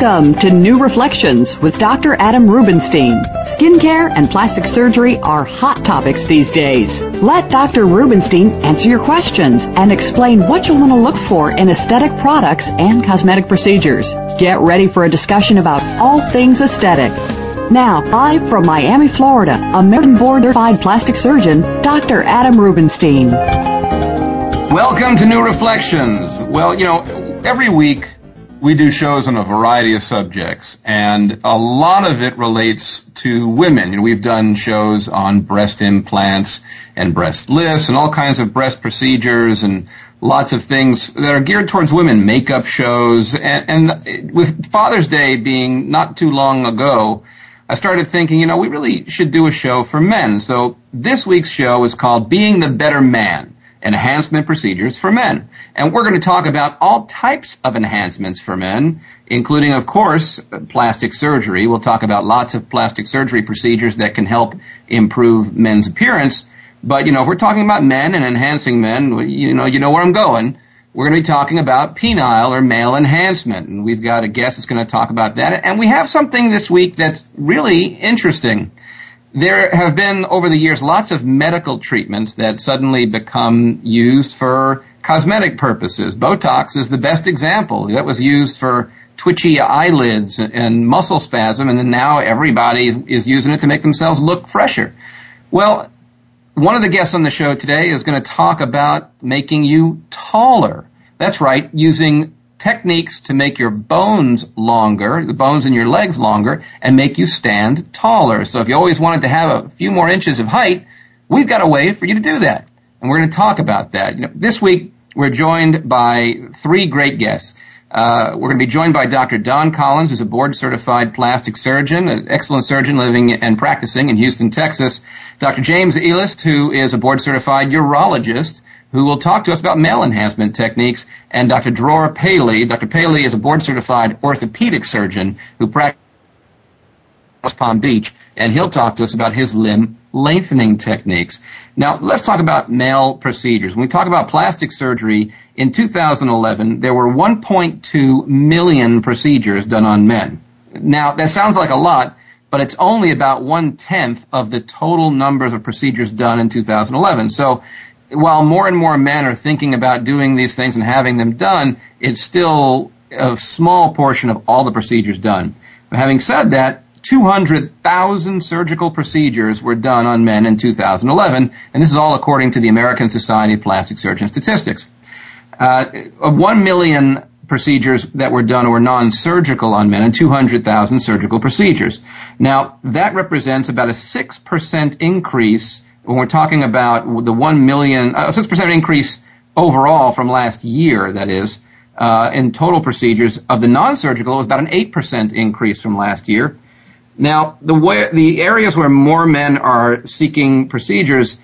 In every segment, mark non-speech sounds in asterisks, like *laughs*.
Welcome to New Reflections with Dr. Adam Rubinstein. Skincare and plastic surgery are hot topics these days. Let Dr. Rubinstein answer your questions and explain what you'll want to look for in aesthetic products and cosmetic procedures. Get ready for a discussion about all things aesthetic. Now, live from Miami, Florida, American board certified plastic surgeon, Dr. Adam Rubinstein. Welcome to New Reflections. Well, you know, every week we do shows on a variety of subjects, and a lot of it relates to women. You know, we've done shows on breast implants and breast lifts and all kinds of breast procedures and lots of things that are geared towards women, makeup shows, and, and with Father's Day being not too long ago, I started thinking, you know, we really should do a show for men. So this week's show is called Being the Better Man enhancement procedures for men. And we're going to talk about all types of enhancements for men, including, of course, plastic surgery. We'll talk about lots of plastic surgery procedures that can help improve men's appearance. But, you know, if we're talking about men and enhancing men, you know, you know where I'm going. We're going to be talking about penile or male enhancement. And we've got a guest that's going to talk about that. And we have something this week that's really interesting there have been over the years lots of medical treatments that suddenly become used for cosmetic purposes. Botox is the best example. That was used for twitchy eyelids and muscle spasm, and then now everybody is using it to make themselves look fresher. Well, one of the guests on the show today is going to talk about making you taller. That's right, using techniques to make your bones longer, the bones in your legs longer, and make you stand taller. So if you always wanted to have a few more inches of height, we've got a way for you to do that. And we're going to talk about that. You know, this week, we're joined by three great guests. Uh, we're going to be joined by Dr. Don Collins, who's a board certified plastic surgeon, an excellent surgeon living and practicing in Houston, Texas. Dr. James Elist, who is a board certified urologist who will talk to us about male enhancement techniques, and Dr. Dror Paley. Dr. Paley is a board certified orthopedic surgeon who practices Palm Beach, and he'll talk to us about his limb lengthening techniques. Now, let's talk about male procedures. When we talk about plastic surgery, in 2011, there were 1.2 million procedures done on men. Now, that sounds like a lot, but it's only about one tenth of the total numbers of procedures done in 2011. So while more and more men are thinking about doing these things and having them done, it's still a small portion of all the procedures done. But having said that, 200,000 surgical procedures were done on men in 2011, and this is all according to the American Society of Plastic Surgeons statistics. Uh, 1 million procedures that were done were non-surgical on men and 200,000 surgical procedures. Now, that represents about a 6% increase when we're talking about the 1 million, uh, 6% increase overall from last year, that is, uh, in total procedures of the non-surgical, it was about an 8% increase from last year. Now, the the areas where more men are seeking procedures,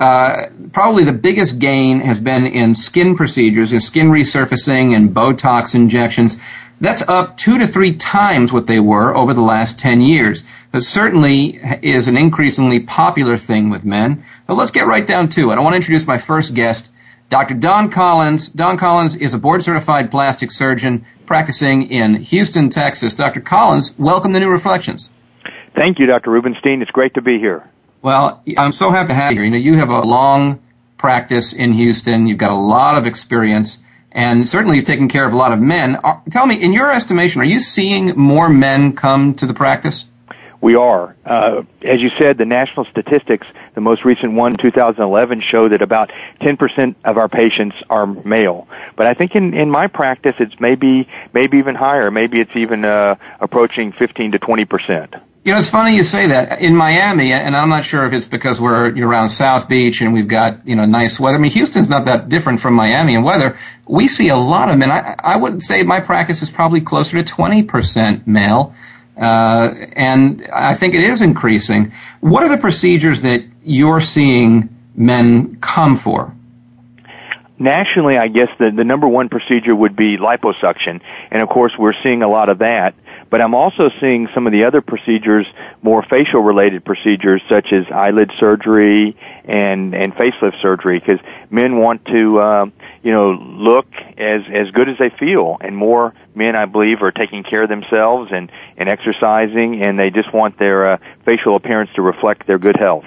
uh, probably the biggest gain has been in skin procedures, in skin resurfacing and Botox injections. That's up two to three times what they were over the last 10 years. That certainly is an increasingly popular thing with men. But let's get right down to it. I want to introduce my first guest, Dr. Don Collins. Don Collins is a board certified plastic surgeon practicing in Houston, Texas. Dr. Collins, welcome to New Reflections. Thank you, Dr. Rubenstein. It's great to be here. Well, I'm so happy to have you here. You know, you have a long practice in Houston. You've got a lot of experience and certainly you've taken care of a lot of men. Tell me, in your estimation, are you seeing more men come to the practice? We are. Uh, as you said, the national statistics, the most recent one, 2011, show that about 10% of our patients are male. But I think in, in my practice, it's maybe maybe even higher. Maybe it's even uh, approaching 15 to 20%. You know, it's funny you say that. In Miami, and I'm not sure if it's because we're around South Beach and we've got, you know, nice weather. I mean, Houston's not that different from Miami in weather. We see a lot of men. I, I would say my practice is probably closer to 20% male. Uh, and I think it is increasing. What are the procedures that you're seeing men come for? Nationally, I guess the, the number one procedure would be liposuction. And of course, we're seeing a lot of that. But I'm also seeing some of the other procedures, more facial related procedures such as eyelid surgery and, and facelift surgery because men want to, uh, you know, look as as good as they feel. And more men, I believe, are taking care of themselves and and exercising, and they just want their uh, facial appearance to reflect their good health.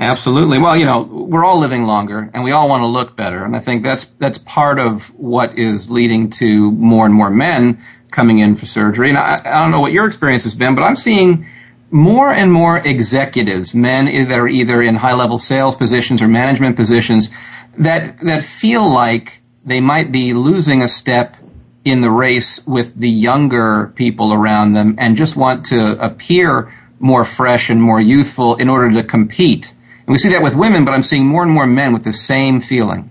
Absolutely. Well, you know, we're all living longer and we all want to look better. And I think that's, that's part of what is leading to more and more men coming in for surgery. And I, I don't know what your experience has been, but I'm seeing more and more executives, men that are either in high level sales positions or management positions that, that feel like they might be losing a step in the race with the younger people around them and just want to appear more fresh and more youthful in order to compete. And we see that with women, but I'm seeing more and more men with the same feeling.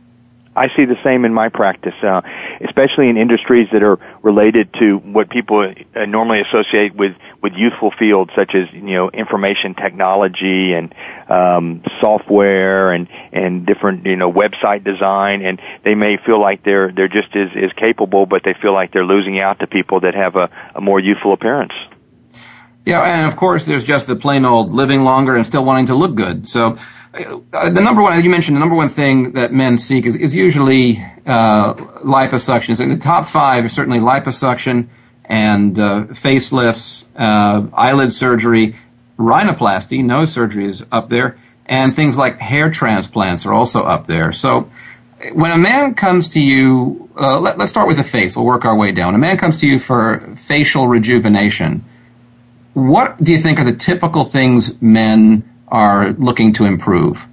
I see the same in my practice, uh, especially in industries that are related to what people uh, normally associate with with youthful fields, such as you know information technology and um, software and and different you know website design, and they may feel like they're they're just as, as capable, but they feel like they're losing out to people that have a, a more youthful appearance. Yeah, and of course, there's just the plain old living longer and still wanting to look good. So, the number one, you mentioned the number one thing that men seek is, is usually uh, liposuctions. In the top five is certainly liposuction and uh, facelifts, uh, eyelid surgery, rhinoplasty, nose surgery is up there, and things like hair transplants are also up there. So, when a man comes to you, uh, let, us start with the face. We'll work our way down. A man comes to you for facial rejuvenation what do you think are the typical things men are looking to improve?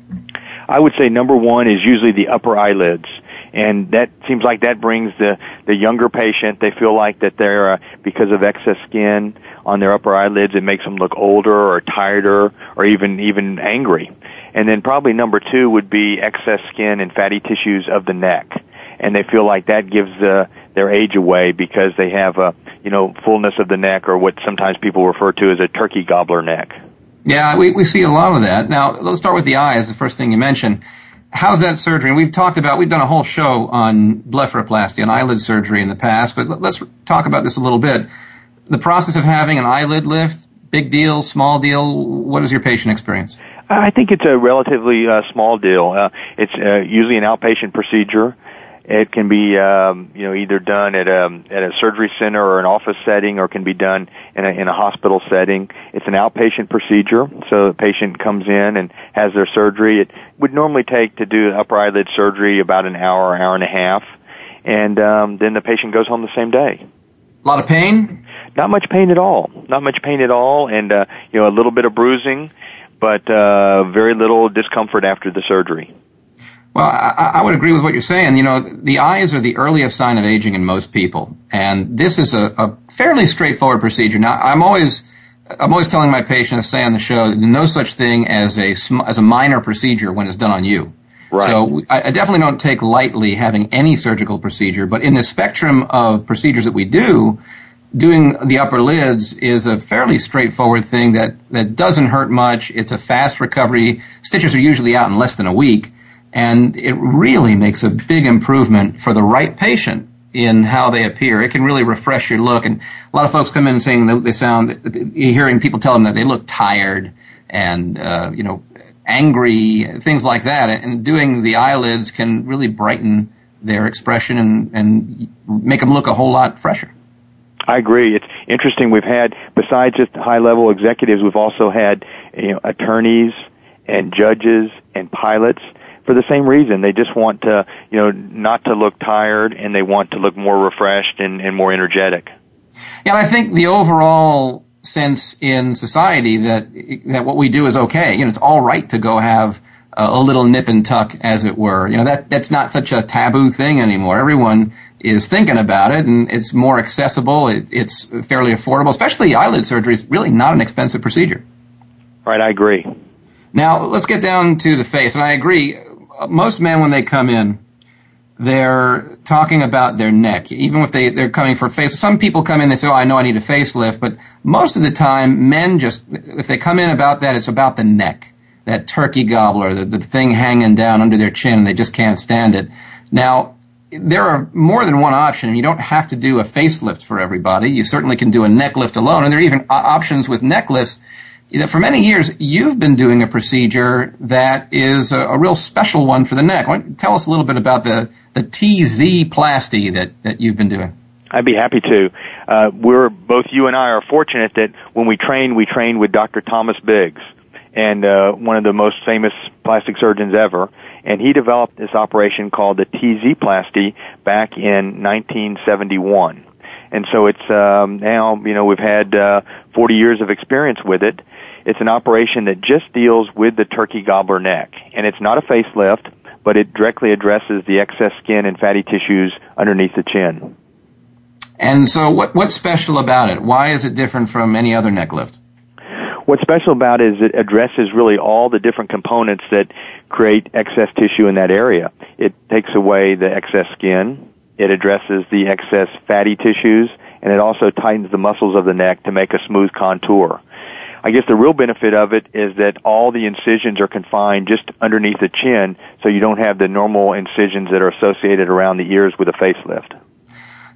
I would say number one is usually the upper eyelids. And that seems like that brings the, the younger patient, they feel like that they're, uh, because of excess skin on their upper eyelids, it makes them look older or tireder or even, even angry. And then probably number two would be excess skin and fatty tissues of the neck. And they feel like that gives the, their age away because they have a, you know, fullness of the neck or what sometimes people refer to as a turkey gobbler neck. Yeah, we, we see a lot of that. Now, let's start with the eyes, the first thing you mentioned. How's that surgery? We've talked about, we've done a whole show on blepharoplasty, on eyelid surgery in the past, but let's talk about this a little bit. The process of having an eyelid lift, big deal, small deal, what is your patient experience? I think it's a relatively uh, small deal. Uh, it's uh, usually an outpatient procedure. It can be, um, you know, either done at a at a surgery center or an office setting, or can be done in a, in a hospital setting. It's an outpatient procedure, so the patient comes in and has their surgery. It would normally take to do upper eyelid surgery about an hour, hour and a half, and um, then the patient goes home the same day. A lot of pain? Not much pain at all. Not much pain at all, and uh, you know, a little bit of bruising, but uh, very little discomfort after the surgery. Well, I, I, would agree with what you're saying. You know, the eyes are the earliest sign of aging in most people, and this is a, a fairly straightforward procedure. Now, I'm always, I'm always telling my patients, say on the show, no such thing as a as a minor procedure when it's done on you. Right. So I, I definitely don't take lightly having any surgical procedure, but in the spectrum of procedures that we do, doing the upper lids is a fairly straightforward thing that, that doesn't hurt much. It's a fast recovery. Stitches are usually out in less than a week. And it really makes a big improvement for the right patient in how they appear. It can really refresh your look. And a lot of folks come in saying that they sound, hearing people tell them that they look tired and, uh, you know, angry, things like that. And doing the eyelids can really brighten their expression and, and make them look a whole lot fresher. I agree. It's interesting. We've had, besides just high level executives, we've also had, you know, attorneys and judges and pilots for the same reason. They just want to, you know, not to look tired and they want to look more refreshed and, and more energetic. Yeah, I think the overall sense in society that that what we do is okay. You know, it's all right to go have a, a little nip and tuck, as it were. You know, that that's not such a taboo thing anymore. Everyone is thinking about it, and it's more accessible. It, it's fairly affordable, especially eyelid surgery is really not an expensive procedure. Right, I agree. Now let's get down to the face, and I agree most men when they come in, they're talking about their neck, even if they, they're coming for face. Some people come in, they say, oh, I know I need a facelift, but most of the time, men just, if they come in about that, it's about the neck. That turkey gobbler, the, the thing hanging down under their chin, and they just can't stand it. Now, there are more than one option. You don't have to do a facelift for everybody. You certainly can do a neck lift alone, and there are even options with neck lifts for many years, you've been doing a procedure that is a, a real special one for the neck. Why, Tell us a little bit about the, the TZ plasty that, that you've been doing. I'd be happy to. Uh, we're both you and I are fortunate that when we train, we train with Dr. Thomas Biggs, and uh, one of the most famous plastic surgeons ever. And he developed this operation called the TZ plasty back in 1971. And so it's um, now, you know, we've had uh, 40 years of experience with it. It's an operation that just deals with the turkey gobbler neck, and it's not a facelift, but it directly addresses the excess skin and fatty tissues underneath the chin. And so, what what's special about it? Why is it different from any other neck lift? What's special about it is it addresses really all the different components that create excess tissue in that area. It takes away the excess skin. It addresses the excess fatty tissues, and it also tightens the muscles of the neck to make a smooth contour. I guess the real benefit of it is that all the incisions are confined just underneath the chin, so you don't have the normal incisions that are associated around the ears with a facelift.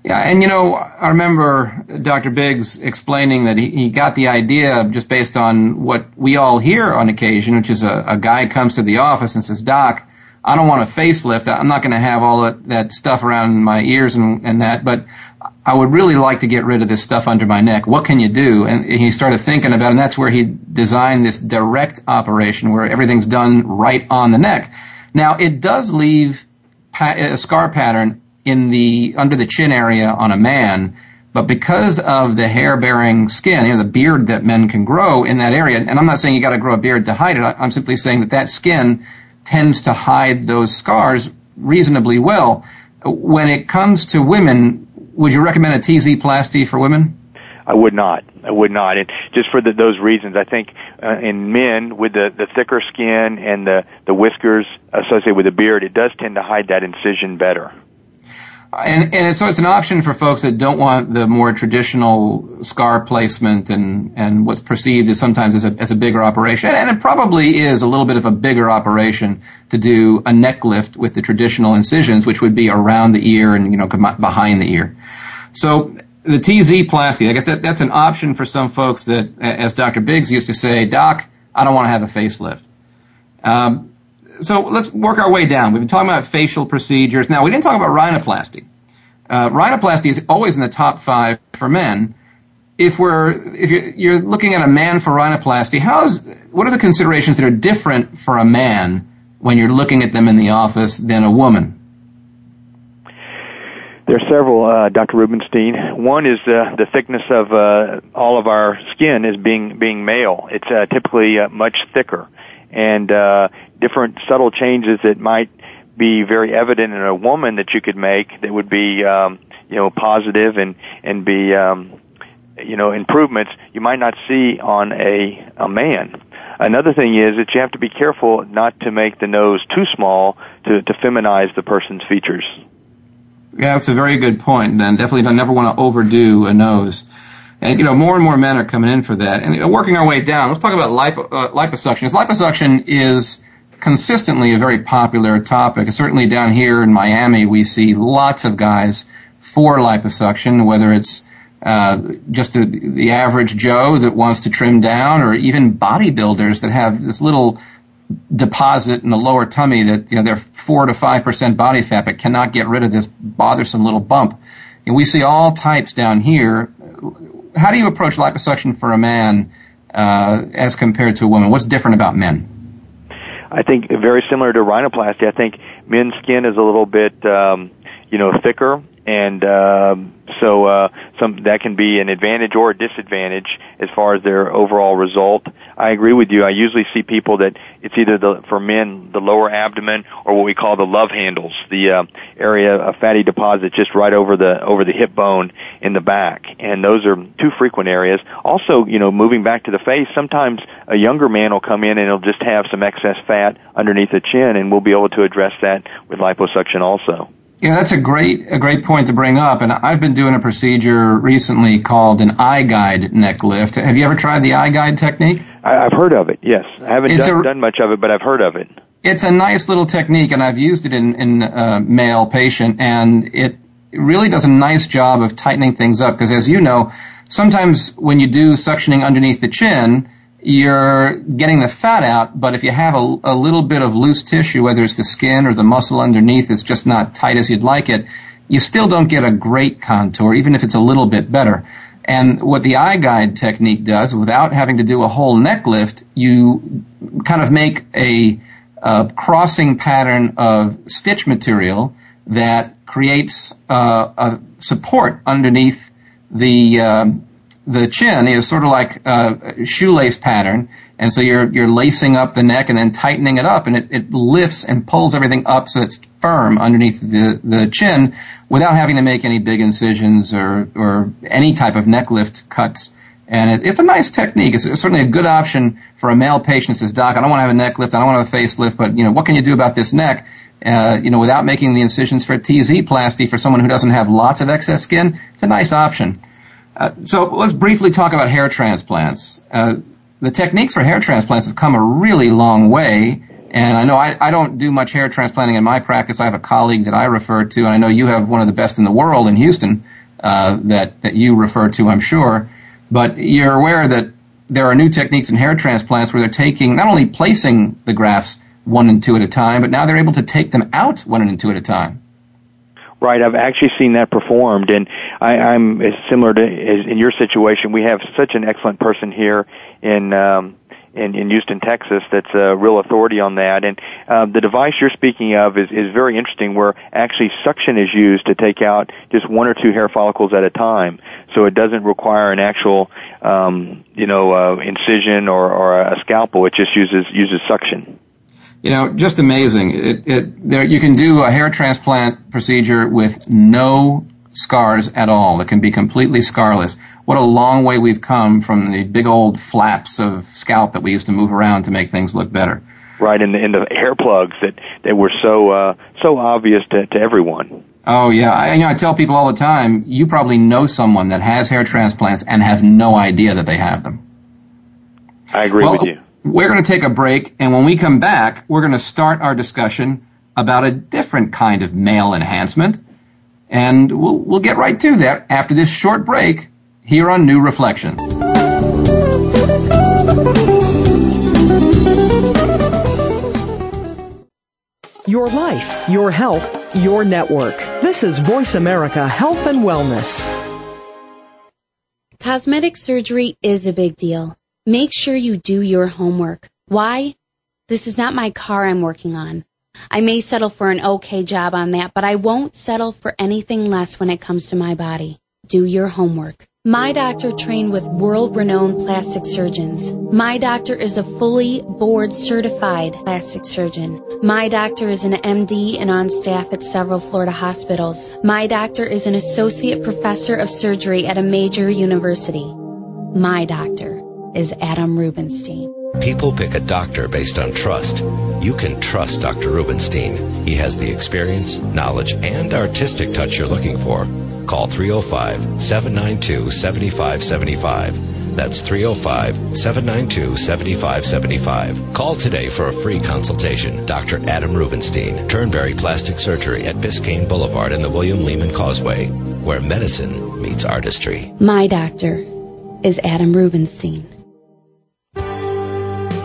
Yeah, and you know, I remember Dr. Biggs explaining that he, he got the idea just based on what we all hear on occasion, which is a, a guy comes to the office and says, Doc, I don't want a facelift. I'm not going to have all that, that stuff around my ears and, and that, but I would really like to get rid of this stuff under my neck. What can you do? And he started thinking about it, and that's where he designed this direct operation where everything's done right on the neck. Now, it does leave a scar pattern in the under the chin area on a man, but because of the hair-bearing skin, you know, the beard that men can grow in that area, and I'm not saying you got to grow a beard to hide it. I'm simply saying that that skin tends to hide those scars reasonably well. When it comes to women, would you recommend a TZ plasty for women? I would not. I would not. And just for the, those reasons, I think uh, in men with the, the thicker skin and the, the whiskers associated with the beard, it does tend to hide that incision better. And, and so it's an option for folks that don't want the more traditional scar placement and, and what's perceived as sometimes as a, as a bigger operation. And it probably is a little bit of a bigger operation to do a neck lift with the traditional incisions, which would be around the ear and, you know, behind the ear. So the TZ plasty, I guess that, that's an option for some folks that, as Dr. Biggs used to say, Doc, I don't want to have a facelift. Um, so let's work our way down. We've been talking about facial procedures. Now, we didn't talk about rhinoplasty. Uh, rhinoplasty is always in the top five for men. If we're if you're, you're looking at a man for rhinoplasty, how's what are the considerations that are different for a man when you're looking at them in the office than a woman? There are several, uh, Dr. Rubenstein. One is the thickness of uh, all of our skin is being being male. It's uh, typically uh, much thicker, and uh, different subtle changes that might be very evident in a woman that you could make that would be um, you know positive and and be um, you know improvements you might not see on a a man. Another thing is that you have to be careful not to make the nose too small to to feminize the person's features. Yeah, that's a very good point, and definitely don't never want to overdo a nose. And you know, more and more men are coming in for that. And you know, working our way down, let's talk about lipo, uh, liposuction. Liposuction is consistently a very popular topic. Certainly down here in Miami, we see lots of guys for liposuction, whether it's uh, just a, the average Joe that wants to trim down, or even bodybuilders that have this little deposit in the lower tummy that you know they're four to five percent body fat, but cannot get rid of this bothersome little bump. And we see all types down here. How do you approach liposuction for a man uh, as compared to a woman? What's different about men? I think very similar to rhinoplasty. I think men's skin is a little bit, um, you know, thicker and um, so uh, some that can be an advantage or a disadvantage as far as their overall result. I agree with you. I usually see people that it's either the for men the lower abdomen or what we call the love handles, the uh, area of fatty deposit just right over the over the hip bone in the back, and those are two frequent areas. Also, you know, moving back to the face, sometimes a younger man will come in and he'll just have some excess fat underneath the chin, and we'll be able to address that with liposuction also. Yeah, that's a great a great point to bring up. And I've been doing a procedure recently called an eye guide neck lift. Have you ever tried the eye guide technique? I, have heard of it. Yes, I haven't done, a, done, much of it, but I've heard of it. It's a nice little technique, and I've used it in in a male patient, and it really does a nice job of tightening things up. Because as you know, sometimes when you do suctioning underneath the chin, you're getting the fat out, but if you have a, a little bit of loose tissue, whether it's the skin or the muscle underneath, it's just not tight as you'd like it, you still don't get a great contour, even if it's a little bit better. And what the eye guide technique does, without having to do a whole neck lift, you kind of make a, a crossing pattern of stitch material that creates uh, a support underneath the um, the chin. Is sort of like a shoelace pattern, and so you're you're lacing up the neck and then tightening it up, and it, it lifts and pulls everything up so it's firm underneath the the chin, without having to make any big incisions or or any type of neck lift cuts. And it, it's a nice technique. It's, certainly a good option for a male patient who says, "Doc, I don't want to have a neck lift. I don't want to have a facelift, but you know, what can you do about this neck?" Uh, you know, without making the incisions for a TZ plasty for someone who doesn't have lots of excess skin, it's a nice option. Uh, so let's briefly talk about hair transplants. Uh, the techniques for hair transplants have come a really long way, and I know I, I, don't do much hair transplanting in my practice. I have a colleague that I refer to, and I know you have one of the best in the world in Houston uh, that that you refer to, I'm sure. But you're aware that there are new techniques in hair transplants where they're taking not only placing the grafts one and two at a time, but now they're able to take them out one and two at a time. Right, I've actually seen that performed, and I, I'm similar to as in your situation. We have such an excellent person here in um, in, in Houston, Texas, that's a real authority on that. And uh, the device you're speaking of is, is very interesting, where actually suction is used to take out just one or two hair follicles at a time. So it doesn't require an actual, um, you know, uh, incision or, or a scalpel. It just uses uses suction you know, just amazing. It, it, there, you can do a hair transplant procedure with no scars at all. It can be completely scarless. What a long way we've come from the big old flaps of scalp that we used to move around to make things look better. Right, and the, and the hair plugs that, that were so uh, so obvious to, to everyone. Oh yeah, I, you know I tell people all the time. You probably know someone that has hair transplants and have no idea that they have them. I agree well, with you. We're going to take a break, and when we come back, we're going to start our discussion about a different kind of male enhancement. And we'll, we'll get right to that after this short break here on New Reflection. Your life, your health, your network. This is Voice America Health and Wellness. Cosmetic surgery is a big deal. Make sure you do your homework. Why? This is not my car I'm working on. I may settle for an okay job on that, but I won't settle for anything less when it comes to my body. Do your homework. My doctor trained with world renowned plastic surgeons. My doctor is a fully board certified plastic surgeon. My doctor is an MD and on staff at several Florida hospitals. My doctor is an associate professor of surgery at a major university. My doctor is Adam Rubenstein. People pick a doctor based on trust. You can trust Dr. Rubenstein. He has the experience, knowledge, and artistic touch you're looking for. Call 305 792 7575. That's 305 792 7575. Call today for a free consultation. Dr. Adam Rubenstein, Turnberry Plastic Surgery at Biscayne Boulevard and the William Lehman Causeway, where medicine meets artistry. My doctor is Adam Rubenstein.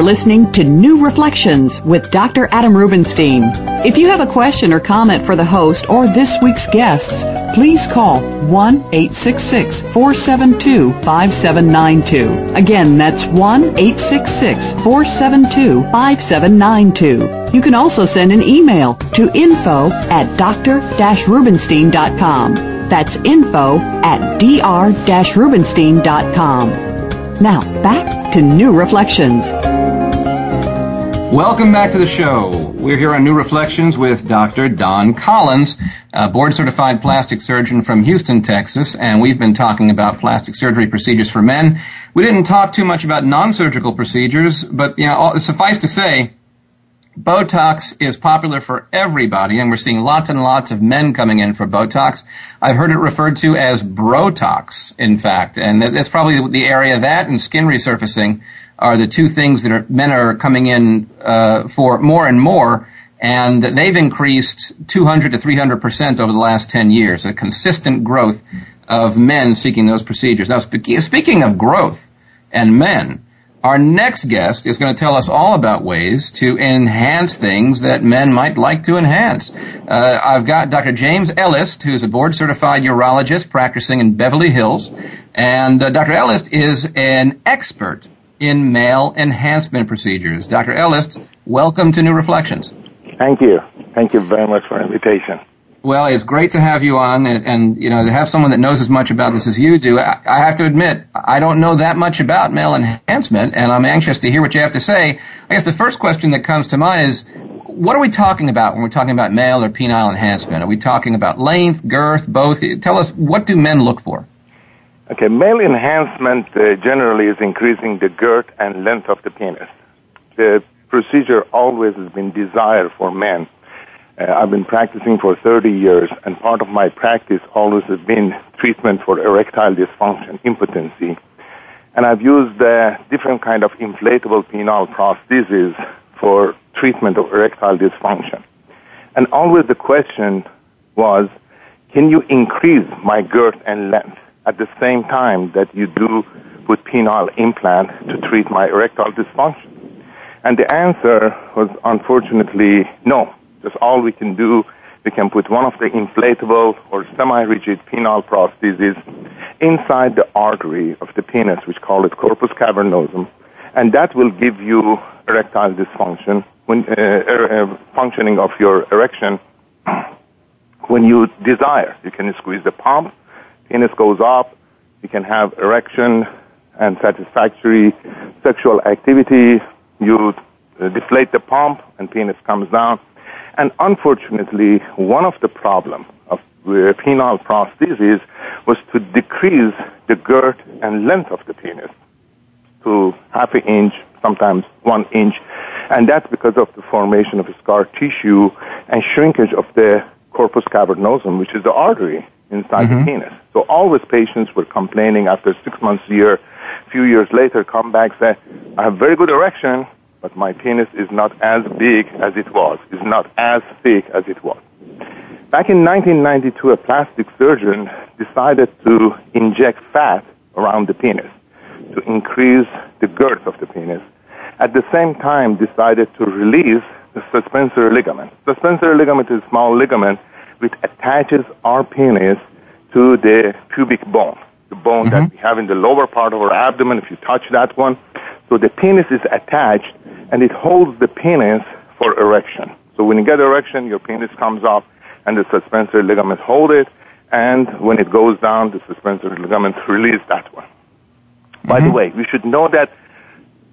Are listening to New Reflections with Dr. Adam Rubenstein. If you have a question or comment for the host or this week's guests, please call 1-866-472-5792. Again, that's 1-866-472-5792. You can also send an email to info at dr-rubenstein.com. That's info at dr-rubenstein.com. Now, back to New Reflections. Welcome back to the show. We're here on New Reflections with Dr. Don Collins, a board certified plastic surgeon from Houston, Texas, and we've been talking about plastic surgery procedures for men. We didn't talk too much about non-surgical procedures, but you know, suffice to say, Botox is popular for everybody, and we're seeing lots and lots of men coming in for Botox. I've heard it referred to as Brotox, in fact, and that's probably the area that and skin resurfacing are the two things that are, men are coming in uh, for more and more, and they've increased 200 to 300 percent over the last 10 years. A consistent growth of men seeking those procedures. Now, speaking of growth and men, our next guest is going to tell us all about ways to enhance things that men might like to enhance. Uh, I've got Dr. James Elist, who's a board certified urologist practicing in Beverly Hills. And uh, Dr. Elist is an expert in male enhancement procedures. Dr. Elist, welcome to New Reflections. Thank you. Thank you very much for the invitation. Well, it's great to have you on, and, and, you know to have someone that knows as much about this as you do. I, I, have to admit, I don't know that much about male enhancement, and I'm anxious to hear what you have to say. I guess the first question that comes to mind is, what are we talking about when we're talking about male or penile enhancement? Are we talking about length, girth, both? Tell us, what do men look for? Okay, male enhancement uh, generally is increasing the girth and length of the penis. The procedure always has been desired for men uh, I've been practicing for 30 years, and part of my practice always has been treatment for erectile dysfunction, impotency. And I've used uh, different kind of inflatable penile prostheses for treatment of erectile dysfunction. And always the question was, can you increase my girth and length at the same time that you do put penile implant to treat my erectile dysfunction? And the answer was unfortunately no. That's all we can do. We can put one of the inflatable or semi-rigid penile prostheses inside the artery of the penis, which call it corpus cavernosum, and that will give you erectile dysfunction, when, uh, er, functioning of your erection *clears throat* when you desire. You can squeeze the pump, penis goes up, you can have erection and satisfactory sexual activity. You uh, deflate the pump and penis comes down. And unfortunately, one of the problems of uh, penile prosthesis was to decrease the girth and length of the penis to half an inch, sometimes one inch. And that's because of the formation of scar tissue and shrinkage of the corpus cavernosum, which is the artery inside mm-hmm. the penis. So all always patients were complaining after six months, a year, a few years later, come back, say, I have very good erection, but my penis is not as big as it was, is not as thick as it was. Back in 1992, a plastic surgeon decided to inject fat around the penis to increase the girth of the penis. At the same time, decided to release the suspensory ligament. Suspensory ligament is a small ligament which attaches our penis to the pubic bone, the bone mm-hmm. that we have in the lower part of our abdomen. If you touch that one, so the penis is attached and it holds the penis for erection. So when you get erection, your penis comes up and the suspensory ligaments hold it. And when it goes down, the suspensory ligaments release that one. Mm-hmm. By the mm-hmm. way, we should know that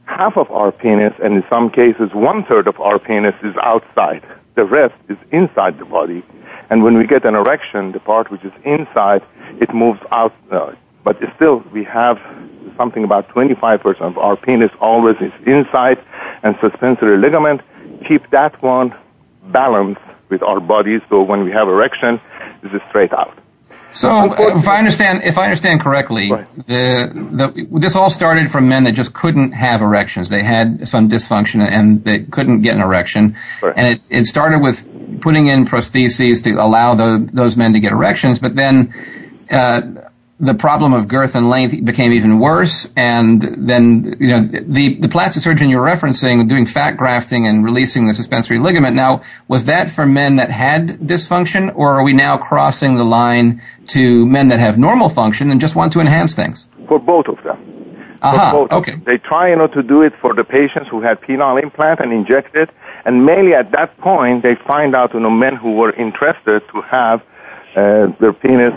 half of our penis, and in some cases one third of our penis is outside. The rest is inside the body. And when we get an erection, the part which is inside, it moves out. Uh, but still, we have something about 25% of our penis always is inside and suspensory ligament. Keep that one balanced with our body so when we have erection, this is straight out. So, if I understand, if I understand correctly, the, the, this all started from men that just couldn't have erections. They had some dysfunction and they couldn't get an erection. Right. And it, it started with putting in prostheses to allow the, those men to get erections, but then, uh, the problem of girth and length became even worse. And then, you know, the, the plastic surgeon you're referencing doing fat grafting and releasing the suspensory ligament. Now, was that for men that had dysfunction or are we now crossing the line to men that have normal function and just want to enhance things? For both of them. Uh-huh. Okay. They try, you know, to do it for the patients who had penile implant and inject it. And mainly at that point, they find out, you know, men who were interested to have uh, their penis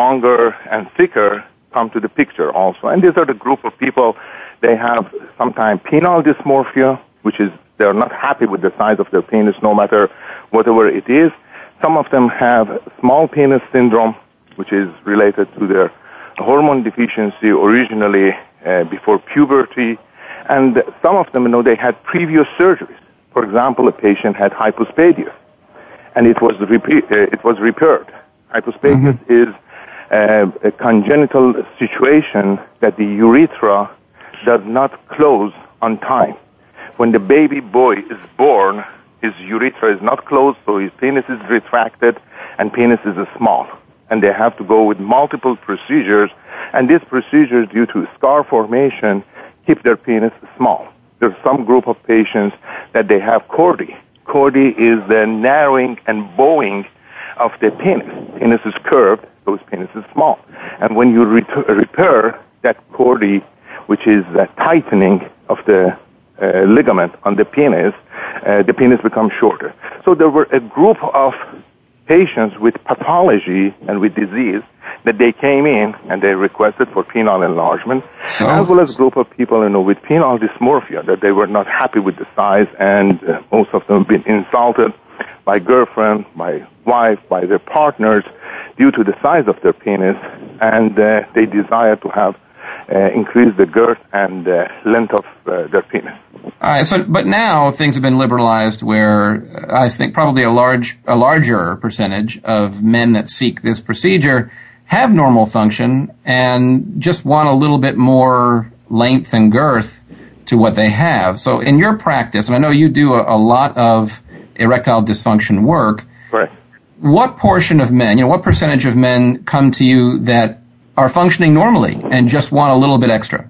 longer and thicker come to the picture also. And these are the group of people, they have sometimes penile dysmorphia, which is they're not happy with the size of their penis no matter whatever it is. Some of them have small penis syndrome, which is related to their hormone deficiency originally uh, before puberty. And some of them, you know, they had previous surgeries. For example, a patient had hypospadia, and it was, uh, it was repaired. Hypospadia mm-hmm. is uh, a congenital situation that the urethra does not close on time. When the baby boy is born, his urethra is not closed, so his penis is retracted, and penis is small. And they have to go with multiple procedures, and these procedures, due to scar formation, keep their penis small. There's some group of patients that they have chordee. Chordee is the narrowing and bowing of the penis. Penis is curved, those penis is small. And when you ret- repair that chordee, which is the tightening of the uh, ligament on the penis, uh, the penis becomes shorter. So there were a group of patients with pathology and with disease that they came in and they requested for penile enlargement, so, as well as a group of people you know with penile dysmorphia that they were not happy with the size, and uh, most of them have been insulted by girlfriend, by wife, by their partners due to the size of their penis, and uh, they desire to have uh, increase the girth and uh, length of uh, their penis. All right. So, but now things have been liberalized, where uh, I think probably a large, a larger percentage of men that seek this procedure have normal function and just want a little bit more length and girth to what they have. So, in your practice, and I know you do a, a lot of erectile dysfunction work. Correct. What portion of men, you know, what percentage of men come to you that are functioning normally and just want a little bit extra?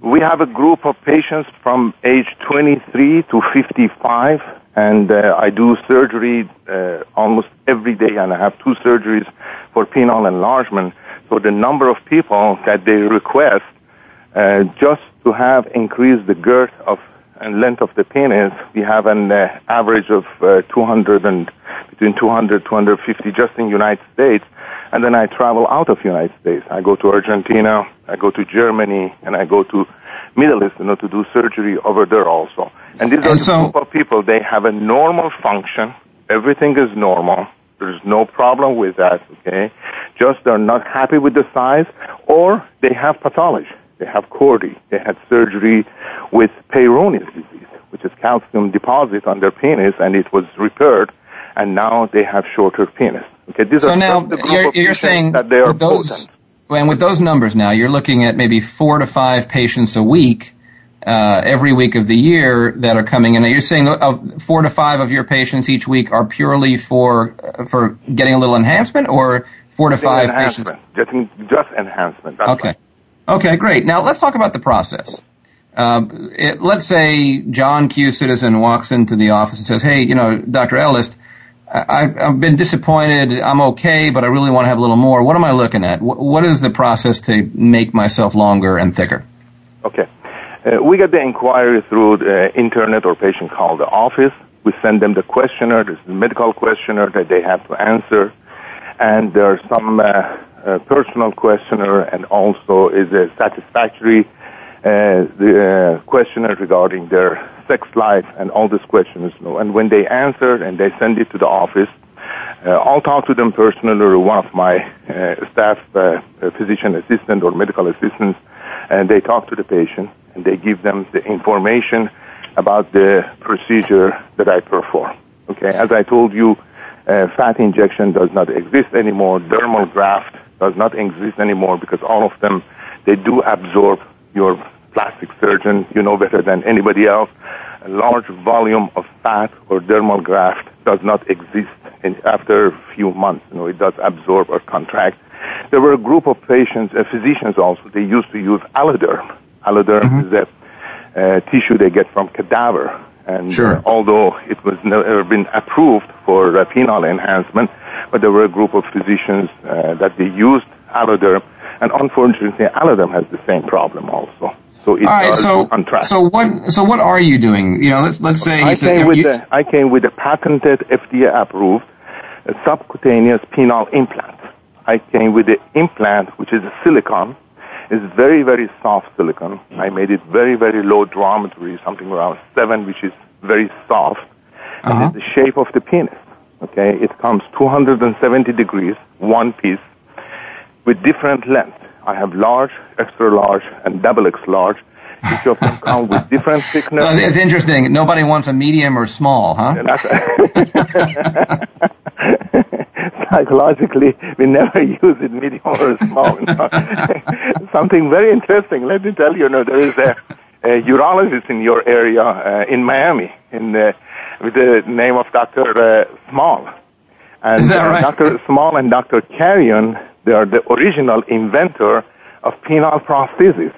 We have a group of patients from age 23 to 55, and uh, I do surgery uh, almost every day, and I have two surgeries for penile enlargement. So the number of people that they request uh, just to have increased the girth of and length of the penis, we have an uh, average of uh, 200 and between 200 250 just in United States and then I travel out of United States. I go to Argentina, I go to Germany, and I go to Middle East, you know, to do surgery over there also. And these and are so, the group of people. They have a normal function. Everything is normal. There's no problem with that. Okay, just they're not happy with the size, or they have pathology. They have chordee. They had surgery with Peyronie's disease, which is calcium deposit on their penis, and it was repaired, and now they have shorter penis. Okay, these so are now you're, you're saying that they are those, potent. And with those numbers now, you're looking at maybe four to five patients a week, uh, every week of the year that are coming in. Now you're saying uh, four to five of your patients each week are purely for uh, for getting a little enhancement, or four to five patients? Getting just enhancement. That's okay. Right. Okay, great. Now let's talk about the process. Uh, it, let's say John Q. Citizen walks into the office and says, "Hey, you know, Dr. Elist, I, have been disappointed. I'm okay, but I really want to have a little more. What am I looking at? what is the process to make myself longer and thicker? Okay. Uh, we get the inquiry through the internet or patient call the office. We send them the questionnaire. A medical questionnaire that they have to answer. And there are some uh, uh, personal questionnaire and also is a satisfactory uh, the uh, regarding their sex life and all these questions. And when they answer and they send it to the office, uh, I'll talk to them personally or one of my uh, staff, uh, physician assistant or medical assistants, and they talk to the patient and they give them the information about the procedure that I perform. Okay, as I told you, uh, fat injection does not exist anymore. Dermal graft does not exist anymore because all of them they do absorb your plastic surgeon, you know better than anybody else, a large volume of fat or dermal graft does not exist in, after a few months. You know, it does absorb or contract. There were a group of patients, uh, physicians also, they used to use alloderm. Alloderm mm-hmm. is a uh, tissue they get from cadaver. And sure. uh, although it was never been approved for uh, penile enhancement, but there were a group of physicians uh, that they used alloderm. And unfortunately, alloderm has the same problem also. So it All right, so, So what? So what are you doing? You know, let's let's say I came with you, I came with a patented FDA approved subcutaneous penile implant. I came with the implant, which is a silicone. It's very very soft silicone. I made it very very low geometry, something around seven, which is very soft, and uh-huh. it's the shape of the penis. Okay, it comes 270 degrees, one piece, with different length. I have large, extra large, and double X large. Each of them come with different *laughs* thickness. So it's interesting. Nobody wants a medium or small, huh? *laughs* Psychologically, we never *laughs* use it medium or small. Something very interesting. Let me tell you, you know, there is a, a urologist in your area uh, in Miami in uh, with the name of Dr. Uh, Small. And, Is that right? Dr. Small and Dr. Carrion, they are the original inventor of penile prosthesis.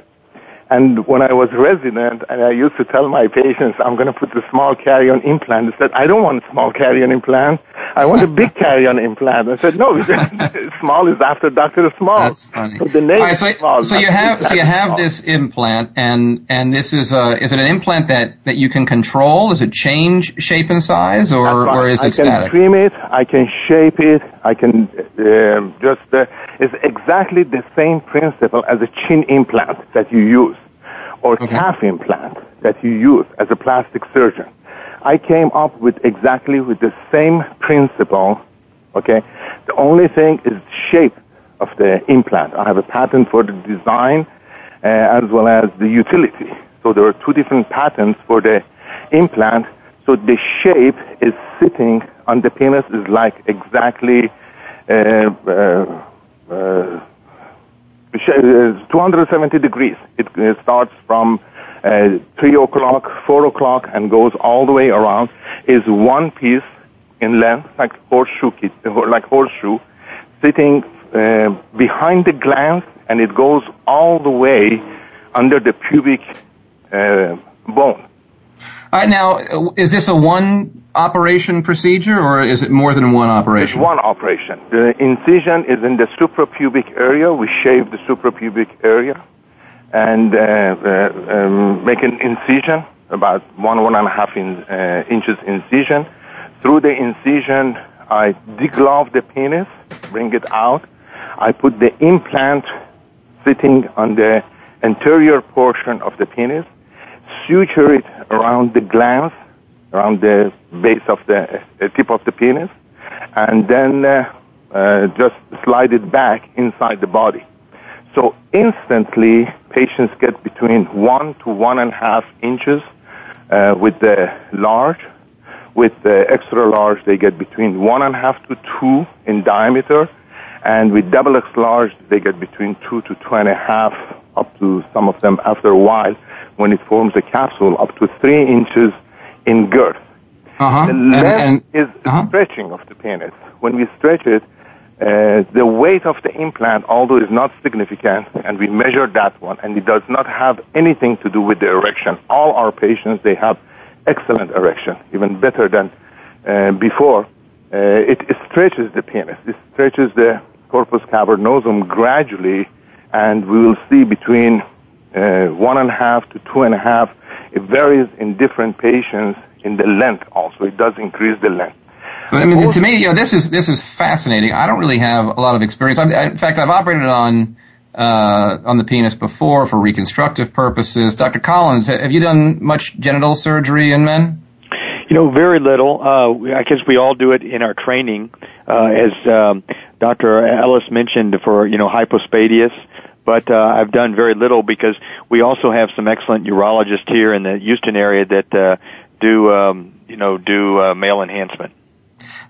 And when I was resident, and I used to tell my patients, I'm going to put the small Carrion implant. They said, I don't want a small Carrion implant. I want a big Carrion implant. I said, no, *laughs* small is after Dr. Small. That's funny. the name right, so, small, so you have, so you *laughs* have small. this implant, and and this is a is it an implant that that you can control? Does it change shape and size, or or is it I static? I can trim it. I can shape it. I can uh, just. Uh, it's exactly the same principle as a chin implant that you use or okay. calf implant that you use as a plastic surgeon. I came up with exactly with the same principle. Okay, the only thing is shape of the implant. I have a patent for the design uh, as well as the utility. So there are two different patents for the implant. So the shape is sitting on the penis is like exactly uh, uh, uh 270 degrees. It, it starts from uh, 3 o'clock, 4 o'clock, and goes all the way around, is one piece in length, like horseshoe, like horseshoe, sitting uh, behind the glans, and it goes all the way under the pubic uh, bone. All right, now, is this a one operation procedure or is it more than one operation? It's one operation. The incision is in the suprapubic area. We shave the suprapubic area and uh, uh, um, make an incision, about one, one and a half in, uh, inches incision. Through the incision, I deglove the penis, bring it out. I put the implant sitting on the anterior portion of the penis suture it around the glans, around the base of the uh, tip of the penis, and then uh, uh, just slide it back inside the body. So instantly, patients get between one to one and a half inches uh, with the large. With the extra large, they get between one and a half to two in diameter, and with double X large, they get between two to two and a half, up to some of them after a while, when it forms a capsule up to three inches in girth. Uh-huh. The length is uh-huh. stretching of the penis. When we stretch it, uh, the weight of the implant, although is not significant, and we measure that one, and it does not have anything to do with the erection. All our patients, they have excellent erection, even better than uh, before. Uh, it, it, stretches the penis. It stretches the corpus cavernosum gradually, and we will see between uh, one and a half to two and a half. It varies in different patients in the length also. It does increase the length. So I mean, to me, you know, this is this is fascinating. I don't really have a lot of experience. I, in fact, I've operated on uh, on the penis before for reconstructive purposes. Dr. Collins, have you done much genital surgery in men? You know, very little. Uh, I guess we all do it in our training, uh, as um, Dr. Elist mentioned for you know hypospadias but uh, I've done very little because we also have some excellent urologists here in the Houston area that uh, do um, you know do uh, male enhancement.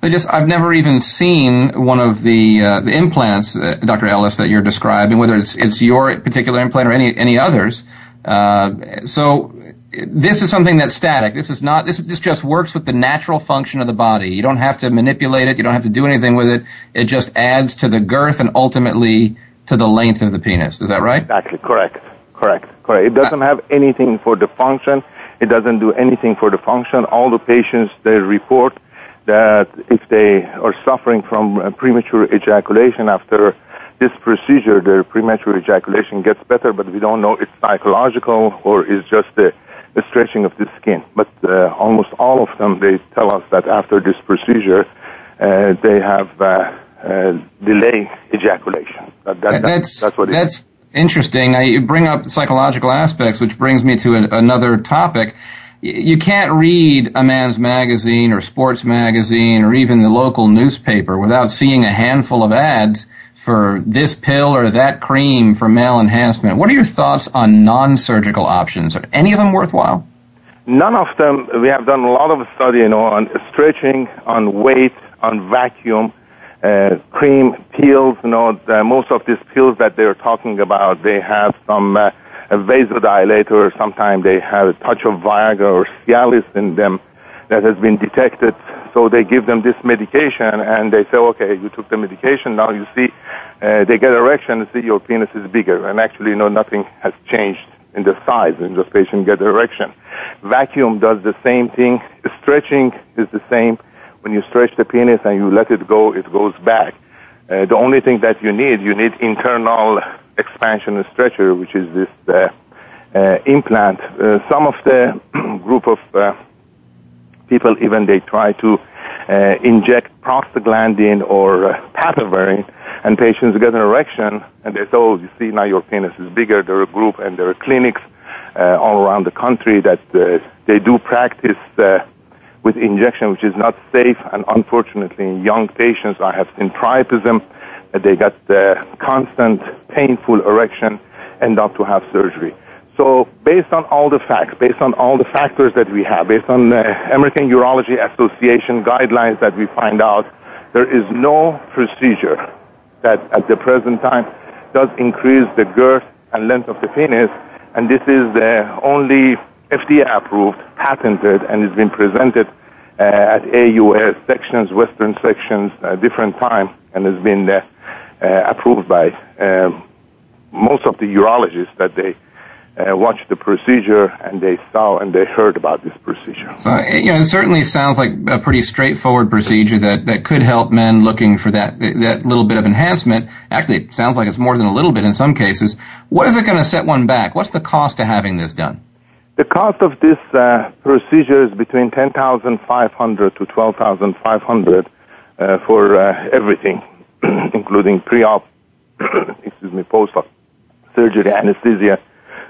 I just I've never even seen one of the uh, the implants, uh, Dr. Elist, that you're describing, whether it's it's your particular implant or any any others. Uh, so this is something that's static. This is not. This this just works with the natural function of the body. You don't have to manipulate it. You don't have to do anything with it. It just adds to the girth and ultimately to the length of the penis. Is that right? Exactly. Correct. Correct. Correct. It doesn't have anything for the function. It doesn't do anything for the function. All the patients, they report that if they are suffering from premature ejaculation after this procedure, their premature ejaculation gets better, but we don't know it's psychological or is just the, the, stretching of the skin. But uh, almost all of them, they tell us that after this procedure, uh, they have uh, uh, Uh, delay ejaculation. That, that, that's, that's what that's interesting. Now you bring up psychological aspects, which brings me to a, another topic. You can't read a man's magazine or sports magazine or even the local newspaper without seeing a handful of ads for this pill or that cream for male enhancement. What are your thoughts on non-surgical options? Are any of them worthwhile? None of them. We have done a lot of study, you know, on stretching, on weight, on vacuum, uh, cream pills. You know, the, most of these pills that they're talking about, they have some uh, vasodilator. Sometimes they have a touch of Viagra or Cialis in them that has been detected. So they give them this medication and they say, okay, you took the medication. Now you see, uh, they get erection and see your penis is bigger. And actually, you know, nothing has changed in the size and the patient get erection. Vacuum does the same thing. Stretching is the same. When you stretch the penis and you let it go, it goes back. Uh, the only thing that you need, you need internal expansion and stretcher, which is this uh, uh, implant. Uh, some of the *clears throat* group of uh, people, even they try to uh, inject prostaglandin or uh, and patients get an erection, and they say, oh, you see, now your penis is bigger. There are a group, and there are clinics all around the country that they do practice with injection, which is not safe. And unfortunately, in young patients, I have seen priapism, they got uh, constant painful erection, end up to have surgery. So based on all the facts, based on all the factors that we have, based on the American Urology Association guidelines that we find out, there is no procedure that at the present time does increase the girth and length of the penis, and this is the only FDA approved, patented, and it's been presented uh, at AUA sections, Western sections, uh, different time, and has been uh, approved by um, most of the urologists that they watched the procedure and they saw and they heard about this procedure. So, you know, it certainly sounds like a pretty straightforward procedure that, that could help men looking for that, that little bit of enhancement. Actually, it sounds like it's more than a little bit in some cases. What is it going to set one back? What's the cost to having this done? The cost of this uh, procedure is between 10500 to 12500 uh, for uh, everything, *clears throat* including pre-op, *clears throat* excuse me, post-op surgery, anesthesia,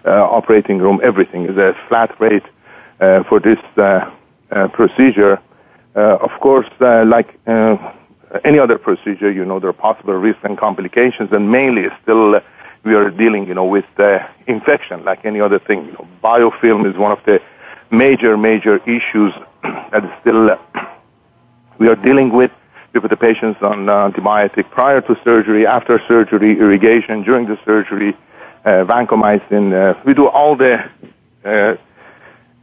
uh, operating room, everything is a flat rate uh, for this uh, procedure. of course, like any other procedure, you know, there are possible risks and complications, and mainly still we are dealing, you know, with the infection, like any other thing. You know, biofilm is one of the major, major issues *clears throat* that is still *clears throat* we are dealing with. We put the patients on antibiotic prior to surgery, after surgery, irrigation during the surgery, uh, vancomycin. Uh, we do all the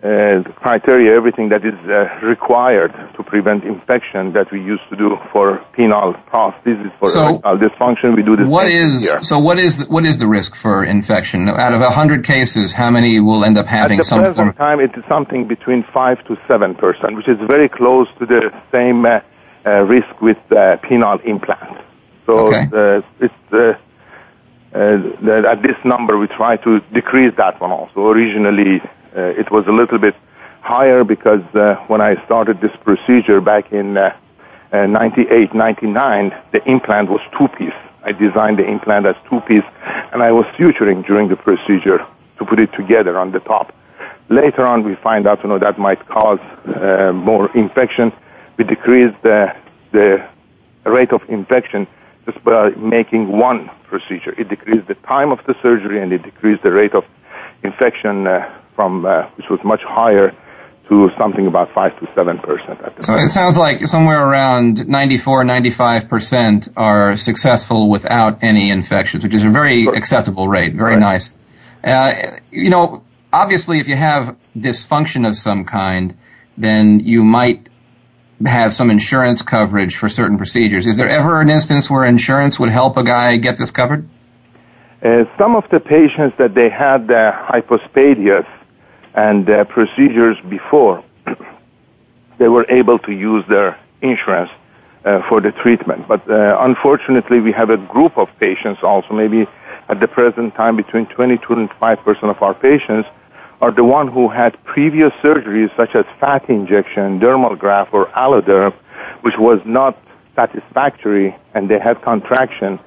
uh, criteria, everything that is required to prevent infection that we used to do for penile prosthesis for so erectile dysfunction. We do this. What is here. so? What is the, what is the risk for infection? Out of hundred cases, how many will end up having At the some present form? time, it is something between five to seven percent, which is very close to the same uh, uh, risk with uh, penile implant. So okay. it's uh, at this number, we try to decrease that one also. Originally, uh, it was a little bit higher because uh, when I started this procedure back in 98, 99, the implant was two-piece. I designed the implant as two-piece, and I was suturing during the procedure to put it together on the top. Later on, we find out, you know, that might cause uh, more infection. We decreased the, the rate of infection just by making one procedure. It decreased the time of the surgery and it decreased the rate of infection uh, from uh, which was much higher to something about 5 to 7 percent. So it sounds like somewhere around 94, 95 percent are successful without any infections, which is a very sure. acceptable rate. Very right. nice. Uh, you know, obviously, if you have dysfunction of some kind, then you might have some insurance coverage for certain procedures. Is there ever an instance where insurance would help a guy get this covered? Uh, some of the patients that they had uh, hypospadias and uh, procedures before, *clears throat* they were able to use their insurance uh, for the treatment. But uh, unfortunately, we have a group of patients also, maybe at the present time between 20 to 25 percent of our patients are the one who had previous surgeries such as fat injection, dermal graft, or alloderm, which was not satisfactory, and they had contraction.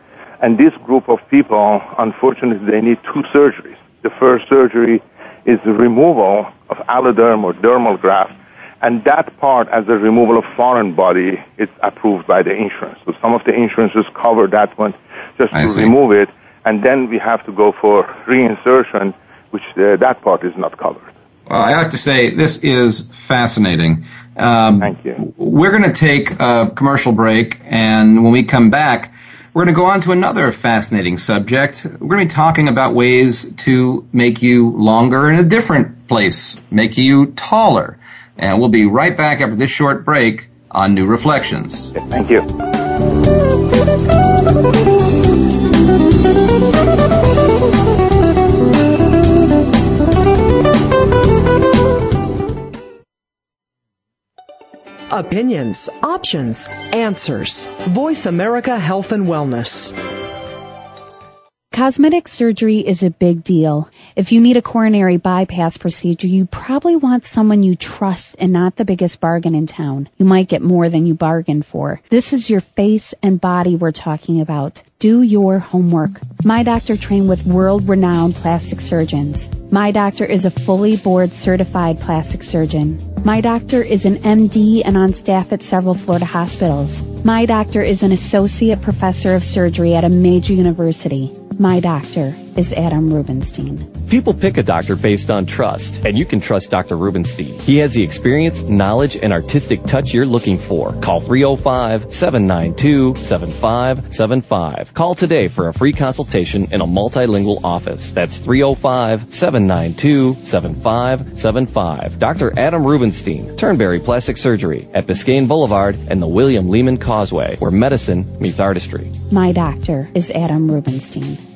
And this group of people, unfortunately, they need two surgeries. The first surgery is the removal of alloderm or dermal graft, and that part, as a removal of foreign body, is approved by the insurance. So some of the insurances cover that one just I to see. remove it, and then we have to go for reinsertion which uh, that part is not covered. Well, I have to say, this is fascinating. Um, Thank you. We're going to take a commercial break, and when we come back, we're going to go on to another fascinating subject. We're going to be talking about ways to make you longer in a different place, make you taller. And we'll be right back after this short break on New Reflections. Thank you. Opinions, options, answers. Voice America Health and Wellness. Cosmetic surgery is a big deal. If you need a coronary bypass procedure, you probably want someone you trust and not the biggest bargain in town. You might get more than you bargained for. This is your face and body we're talking about. Do your homework. My doctor trained with world renowned plastic surgeons. My doctor is a fully board certified plastic surgeon. My doctor is an MD and on staff at several Florida hospitals. My doctor is an associate professor of surgery at a major university. My doctor is Adam Rubenstein. People pick a doctor based on trust, and you can trust Dr. Rubenstein. He has the experience, knowledge, and artistic touch you're looking for. Call 305 792 7575. Call today for a free consultation in a multilingual office. That's 305 792 7575. Dr. Adam Rubenstein, Turnberry Plastic Surgery at Biscayne Boulevard and the William Lehman Causeway, where medicine meets artistry. My doctor is Adam Rubenstein.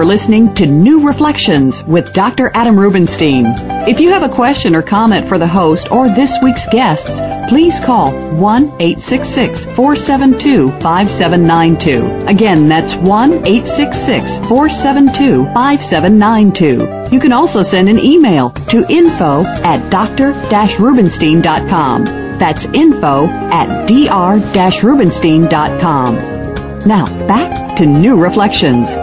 Are listening to New Reflections with Dr. Adam Rubenstein. If you have a question or comment for the host or this week's guests, please call 1-866-472-5792. Again, that's 1-866-472-5792. You can also send an email to info at dr-rubenstein.com. That's info at dr-rubenstein.com. Now, back to New Reflections.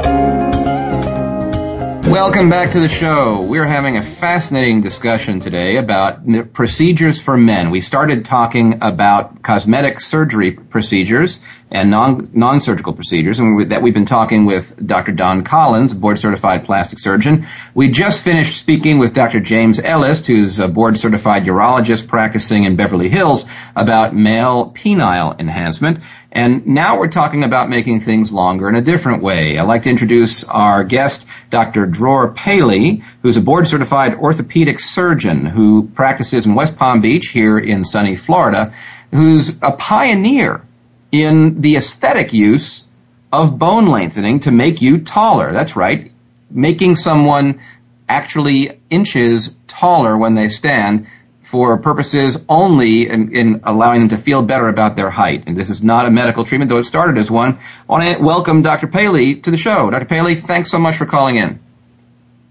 Welcome back to the show. We're having a fascinating discussion today about procedures for men. We started talking about cosmetic surgery procedures and non, non-surgical procedures, and we, that we've been talking with Dr. Don Collins, board certified plastic surgeon. We just finished speaking with Dr. James Elist, who's a board certified urologist practicing in Beverly Hills, about male penile enhancement. And now we're talking about making things longer in a different way. I'd like to introduce our guest, Dr. Dror Paley, who's a board certified orthopedic surgeon who practices in West Palm Beach here in sunny Florida, who's a pioneer in the aesthetic use of bone lengthening to make you taller. That's right. Making someone actually inches taller when they stand for purposes only in, in, allowing them to feel better about their height. And this is not a medical treatment, though it started as one. I want to welcome Dr. Paley to the show. Dr. Paley, thanks so much for calling in.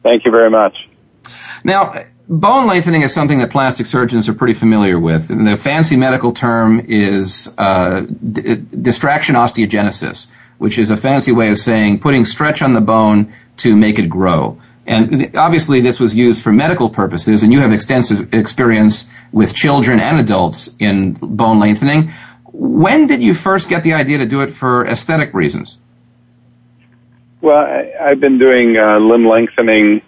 Thank you very much. Now, bone lengthening is something that plastic surgeons are pretty familiar with. And the fancy medical term is uh, d- distraction osteogenesis, which is a fancy way of saying putting stretch on the bone to make it grow. And obviously this was used for medical purposes, and you have extensive experience with children and adults in bone lengthening. When did you first get the idea to do it for aesthetic reasons? Well, I, have been doing uh, limb lengthening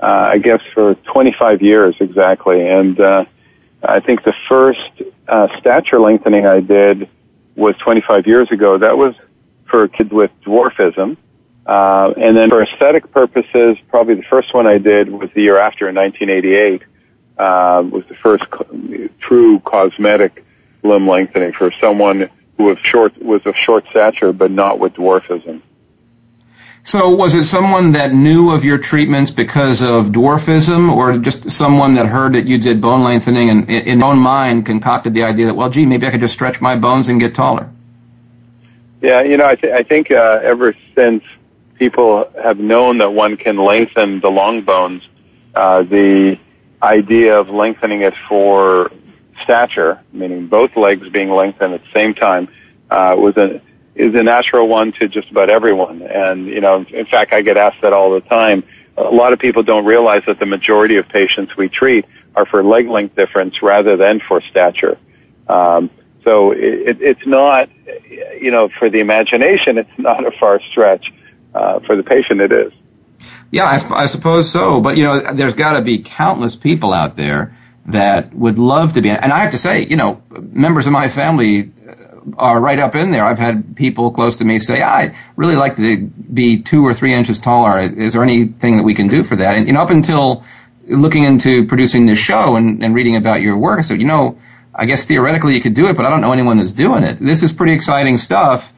uh, I guess, for 25 years exactly. And uh, I think the first uh, stature lengthening I did was 25 years ago. That was for kids with dwarfism. Uh, and then for aesthetic purposes, probably the first one I did was the year after in 1988. Uh, was the first co- true cosmetic limb lengthening for someone who was short was of short stature but not with dwarfism. So was it someone that knew of your treatments because of dwarfism or just someone that heard that you did bone lengthening and in their own mind concocted the idea that, well, gee, maybe I could just stretch my bones and get taller? Yeah, you know, I, th- I think uh, ever since people have known that one can lengthen the long bones, uh, the idea of lengthening it for stature, meaning both legs being lengthened at the same time, uh, was a is a natural one to just about everyone. And, you know, in fact, I get asked that all the time. a lot of people don't realize that the majority of patients we treat are for leg length difference rather than for stature. Um, so it, it's not, you know, for the imagination, it's not a far stretch. Uh, for the patient, it is. Yeah, I, I suppose so. But you know, there's got to be countless people out there that would love to be. And I have to say, you know, members of my family are right up in there. I've had people close to me say, I really like to be two or three inches taller. Is there anything that we can do for that? And, you know, up until looking into producing this show and, and reading about your work, I said, you know, I guess theoretically you could do it, but I don't know anyone that's doing it. This is pretty exciting stuff.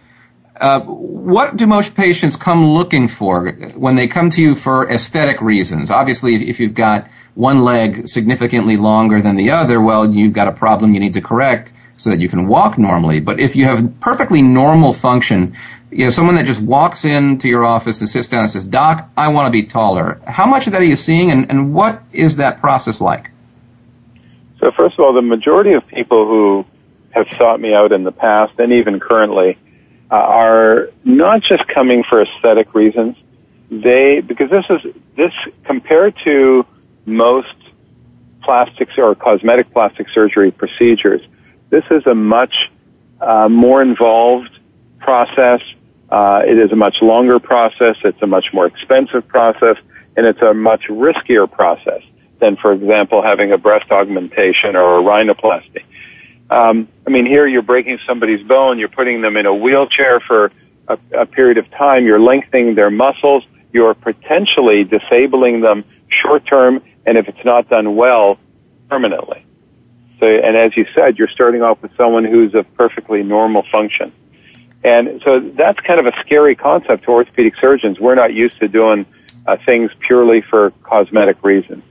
Uh, what do most patients come looking for when they come to you for aesthetic reasons? Obviously, if you've got one leg significantly longer than the other, well, you've got a problem you need to correct so that you can walk normally. But if you have perfectly normal function, you know, someone that just walks into your office and sits down and says, Doc, I want to be taller. How much of that are you seeing and, and what is that process like? So first of all, the majority of people who have sought me out in the past and even currently are not just coming for aesthetic reasons. They, because this is, this compared to most plastics or cosmetic plastic surgery procedures, this is a much uh, more involved process. Uh, it is a much longer process. It's a much more expensive process, and it's a much riskier process than, for example, having a breast augmentation or a rhinoplasty. Um, I mean, here you're breaking somebody's bone, you're putting them in a wheelchair for a, a period of time, you're lengthening their muscles, you're potentially disabling them short term, and if it's not done well, permanently. So, and as you said, you're starting off with someone who's of perfectly normal function. And so that's kind of a scary concept to orthopedic surgeons. We're not used to doing uh, things purely for cosmetic reasons.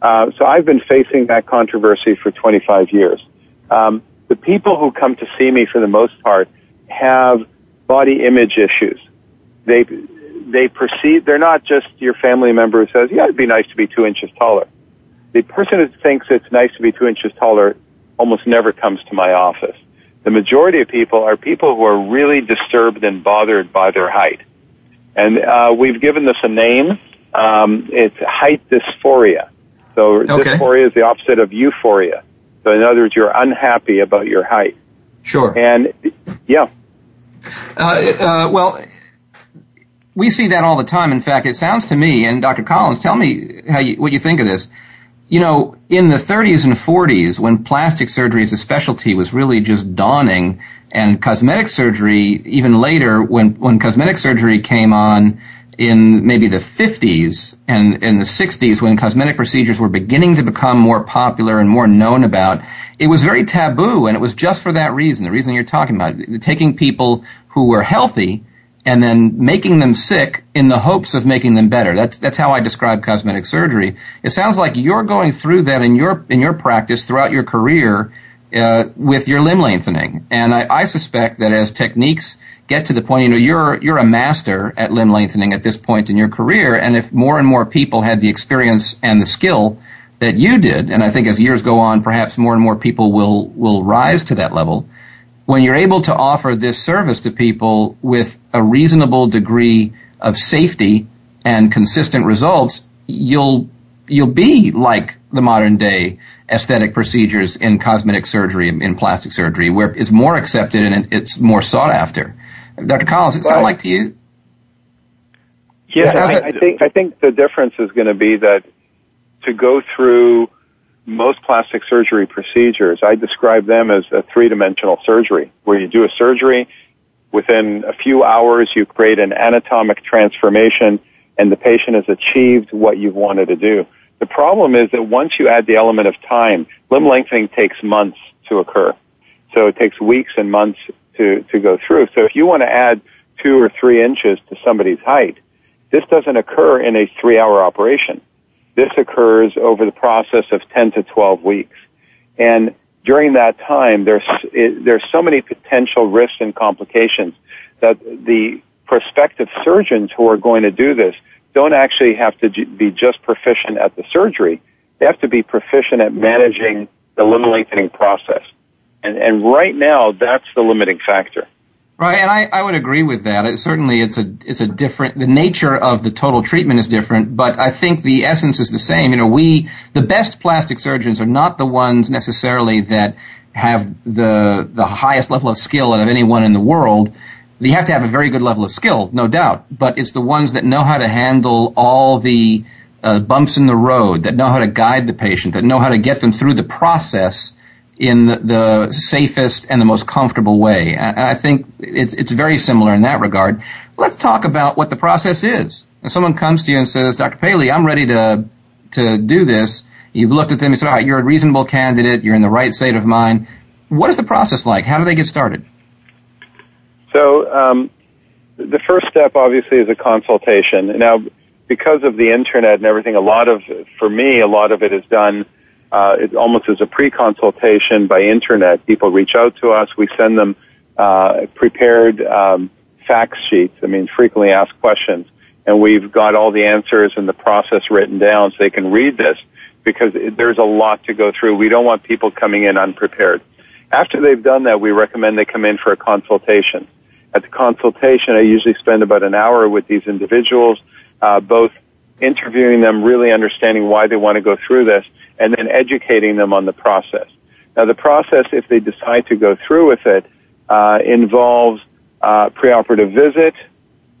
Uh, so I've been facing that controversy for 25 years. Um, the people who come to see me for the most part have body image issues. They they perceive they're not just your family member who says, "Yeah, it'd be nice to be two inches taller." The person who thinks it's nice to be two inches taller almost never comes to my office. The majority of people are people who are really disturbed and bothered by their height, and uh, we've given this a name. Um, it's height dysphoria. So okay. dysphoria is the opposite of euphoria. So in other words, you're unhappy about your height. Sure. And yeah. Uh, uh, well, we see that all the time. In fact, it sounds to me, and Dr. Collins, tell me how you, what you think of this. You know, in the 30s and 40s, when plastic surgery as a specialty was really just dawning, and cosmetic surgery, even later, when when cosmetic surgery came on, in maybe the 50s and in the 60s when cosmetic procedures were beginning to become more popular and more known about, it was very taboo and it was just for that reason, the reason you're talking about, taking people who were healthy and then making them sick in the hopes of making them better. That's that's how I describe cosmetic surgery. It sounds like you're going through that in your in your practice throughout your career uh, with your limb lengthening, and I, I suspect that as techniques get to the point, you know, you're, you're a master at limb lengthening at this point in your career. And if more and more people had the experience and the skill that you did, and I think as years go on, perhaps more and more people will, will rise to that level. When you're able to offer this service to people with a reasonable degree of safety and consistent results, you'll, you'll be like the modern day aesthetic procedures in cosmetic surgery, in plastic surgery, where it's more accepted and it's more sought after. Dr. Collins, it sound like to you? Yeah, I, I think I think the difference is going to be that to go through most plastic surgery procedures, I describe them as a three-dimensional surgery, where you do a surgery, within a few hours you create an anatomic transformation, and the patient has achieved what you've wanted to do. The problem is that once you add the element of time, limb lengthening takes months to occur. So it takes weeks and months to, to go through. So if you want to add two or three inches to somebody's height, this doesn't occur in a three hour operation. This occurs over the process of 10 to 12 weeks. And during that time, there's, it, there's so many potential risks and complications that the prospective surgeons who are going to do this don't actually have to be just proficient at the surgery. They have to be proficient at managing the limb lengthening process. And, and right now, that's the limiting factor. Right, and I, I would agree with that. It, certainly, it's a it's a different. The nature of the total treatment is different, but I think the essence is the same. You know, we the best plastic surgeons are not the ones necessarily that have the the highest level of skill out of anyone in the world. You have to have a very good level of skill, no doubt, but it's the ones that know how to handle all the uh, bumps in the road, that know how to guide the patient, that know how to get them through the process in the, the safest and the most comfortable way. And I think it's, it's very similar in that regard. Let's talk about what the process is. If someone comes to you and says, Dr. Paley, I'm ready to, to do this. You've looked at them and said, all right, you're a reasonable candidate. You're in the right state of mind. What is the process like? How do they get started? So, um, the first step obviously is a consultation. Now, because of the internet and everything, a lot of, for me, a lot of it is done uh, it almost as a pre-consultation by internet. People reach out to us. We send them uh, prepared um, fact sheets. I mean, frequently asked questions, and we've got all the answers and the process written down so they can read this because there's a lot to go through. We don't want people coming in unprepared. After they've done that, we recommend they come in for a consultation. At the consultation, I usually spend about an hour with these individuals, uh, both interviewing them, really understanding why they want to go through this, and then educating them on the process. Now, the process, if they decide to go through with it, uh, involves uh, preoperative visit.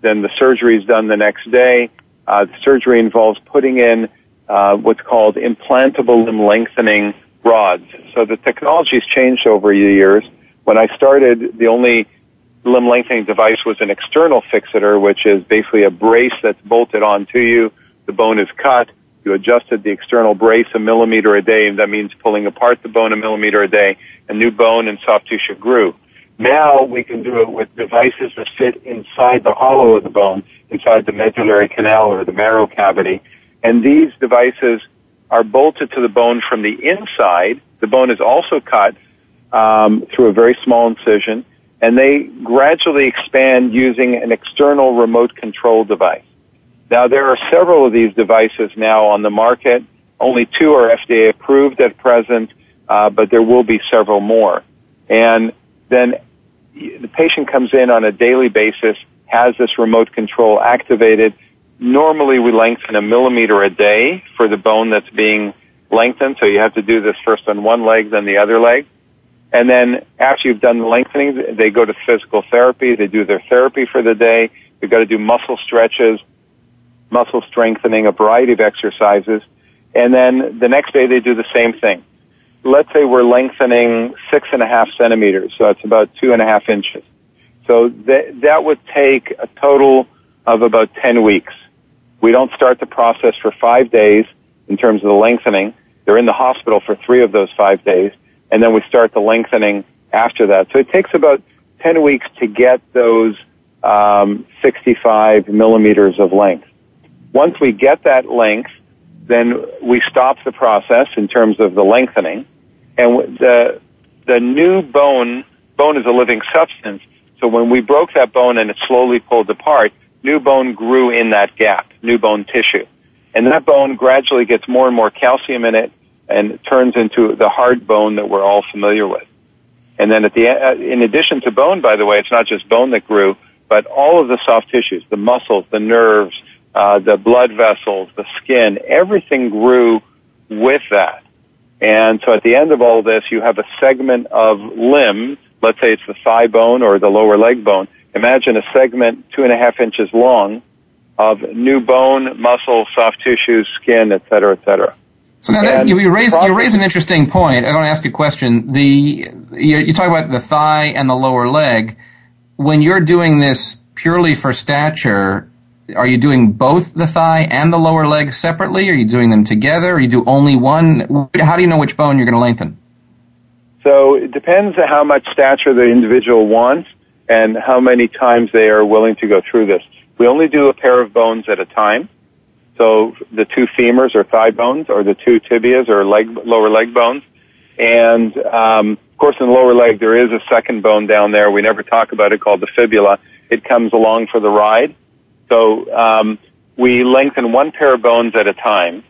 Then the surgery is done the next day. Uh, the surgery involves putting in uh, what's called implantable limb lengthening rods. So the technology has changed over the years. When I started, the only limb lengthening device was an external fixator, which is basically a brace that's bolted onto you. The bone is cut you adjusted the external brace a millimeter a day, and that means pulling apart the bone a millimeter a day, and new bone and soft tissue grew. Now we can do it with devices that fit inside the hollow of the bone, inside the medullary canal or the marrow cavity. And these devices are bolted to the bone from the inside. The bone is also cut um, through a very small incision, and they gradually expand using an external remote control device. Now, there are several of these devices now on the market. Only two are FDA approved at present, uh, but there will be several more. And then the patient comes in on a daily basis, has this remote control activated. Normally, we lengthen a millimeter a day for the bone that's being lengthened. So you have to do this first on one leg, then the other leg. And then after you've done the lengthening, they go to physical therapy. They do their therapy for the day. We've got to do muscle stretches muscle strengthening, a variety of exercises. And then the next day they do the same thing. Let's say we're lengthening six and a half centimeters, so it's about two and a half inches. So that, that would take a total of about 10 weeks. We don't start the process for five days in terms of the lengthening. They're in the hospital for three of those five days, and then we start the lengthening after that. So it takes about 10 weeks to get those um, 65 millimeters of length. Once we get that length, then we stop the process in terms of the lengthening, and the the new bone bone is a living substance. So when we broke that bone and it slowly pulled apart, new bone grew in that gap, new bone tissue, and that bone gradually gets more and more calcium in it and turns into the hard bone that we're all familiar with. And then at the uh, in addition to bone, by the way, it's not just bone that grew, but all of the soft tissues, the muscles, the nerves, uh, the blood vessels, the skin, everything grew with that. And so at the end of all this, you have a segment of limb, let's say it's the thigh bone or the lower leg bone. Imagine a segment two and a half inches long of new bone, muscle, soft tissue, skin, et cetera, et cetera. So now that, you, raise you raise an interesting point. I want to ask you a question. The you, you talk about the thigh and the lower leg. When you're doing this purely for stature, are you doing both the thigh and the lower leg separately? Are you doing them together? Or you do only one? How do you know which bone you're going to lengthen? So it depends on how much stature the individual wants and how many times they are willing to go through this. We only do a pair of bones at a time. So the two femurs or thigh bones or the two tibias or leg, lower leg bones. And, um, of course in the lower leg there is a second bone down there. We never talk about it called the fibula. It comes along for the ride so um, we lengthen one pair of bones at a time,